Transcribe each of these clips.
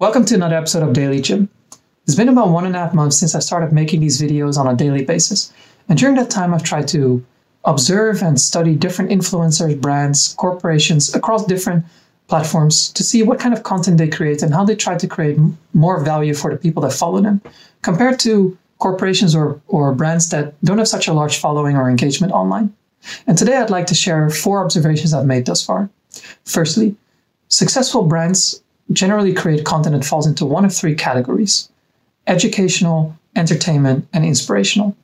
Welcome to another episode of Daily Jim. It's been about one and a half months since I started making these videos on a daily basis. And during that time, I've tried to observe and study different influencers, brands, corporations across different platforms to see what kind of content they create and how they try to create more value for the people that follow them compared to corporations or, or brands that don't have such a large following or engagement online. And today I'd like to share four observations I've made thus far. Firstly, successful brands generally create content that falls into one of three categories educational, entertainment, and inspirational.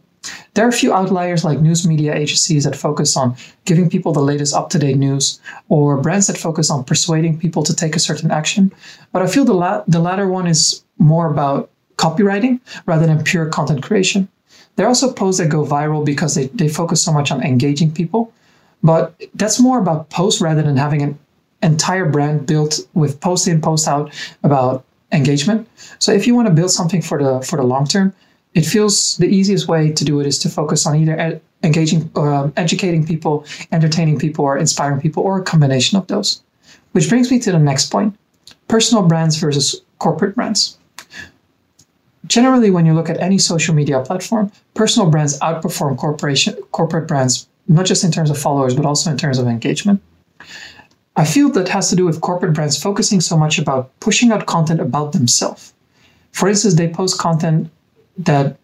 There are a few outliers like news media agencies that focus on giving people the latest up to date news, or brands that focus on persuading people to take a certain action. But I feel the, la- the latter one is more about copywriting rather than pure content creation. There are also posts that go viral because they, they focus so much on engaging people, but that's more about posts rather than having an entire brand built with post in, post out about engagement. So if you want to build something for the for the long term, it feels the easiest way to do it is to focus on either ed- engaging, uh, educating people, entertaining people, or inspiring people, or a combination of those. Which brings me to the next point: personal brands versus corporate brands. Generally, when you look at any social media platform, personal brands outperform corporation corporate brands, not just in terms of followers, but also in terms of engagement. I feel that has to do with corporate brands focusing so much about pushing out content about themselves. For instance, they post content that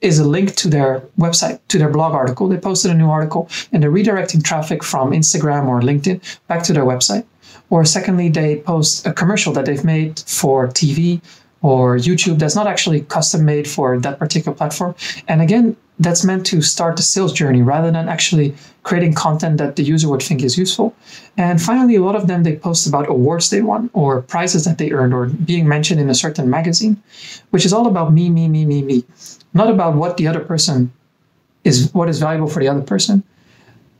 is a link to their website, to their blog article. They posted a new article and they're redirecting traffic from Instagram or LinkedIn back to their website. Or secondly, they post a commercial that they've made for TV or YouTube that's not actually custom made for that particular platform. And again, that's meant to start the sales journey rather than actually creating content that the user would think is useful. And finally, a lot of them they post about awards they won or prizes that they earned or being mentioned in a certain magazine, which is all about me, me, me, me, me, not about what the other person is, what is valuable for the other person.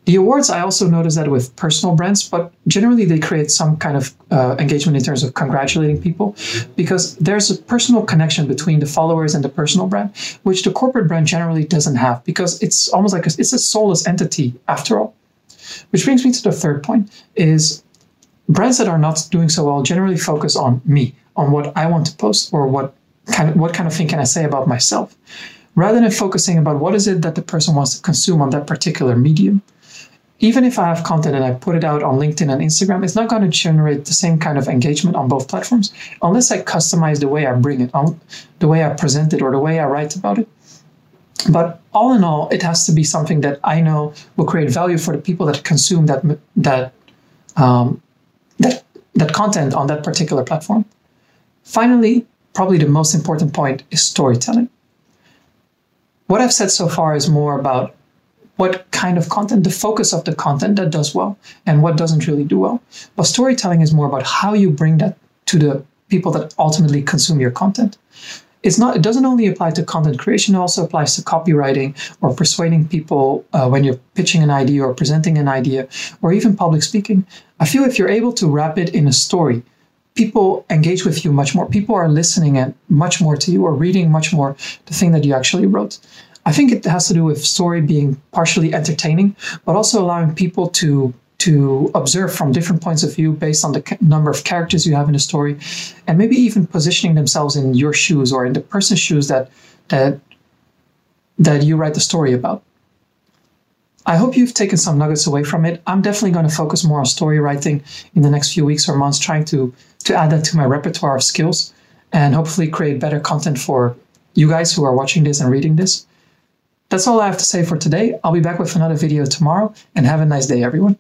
The awards, I also noticed that with personal brands, but generally they create some kind of uh, engagement in terms of congratulating people because there's a personal connection between the followers and the personal brand, which the corporate brand generally doesn't have because it's almost like a, it's a soulless entity after all. Which brings me to the third point is brands that are not doing so well generally focus on me, on what I want to post or what kind of, what kind of thing can I say about myself, rather than focusing about what is it that the person wants to consume on that particular medium even if I have content and I put it out on LinkedIn and Instagram, it's not going to generate the same kind of engagement on both platforms unless I customize the way I bring it, on the way I present it, or the way I write about it. But all in all, it has to be something that I know will create value for the people that consume that that um, that that content on that particular platform. Finally, probably the most important point is storytelling. What I've said so far is more about what kind of content, the focus of the content that does well and what doesn't really do well. But storytelling is more about how you bring that to the people that ultimately consume your content. It's not, it doesn't only apply to content creation, it also applies to copywriting or persuading people uh, when you're pitching an idea or presenting an idea or even public speaking. I feel if you're able to wrap it in a story, people engage with you much more. People are listening and much more to you or reading much more the thing that you actually wrote. I think it has to do with story being partially entertaining, but also allowing people to to observe from different points of view based on the number of characters you have in a story, and maybe even positioning themselves in your shoes or in the person's shoes that that that you write the story about. I hope you've taken some nuggets away from it. I'm definitely going to focus more on story writing in the next few weeks or months, trying to to add that to my repertoire of skills and hopefully create better content for you guys who are watching this and reading this. That's all I have to say for today. I'll be back with another video tomorrow and have a nice day, everyone.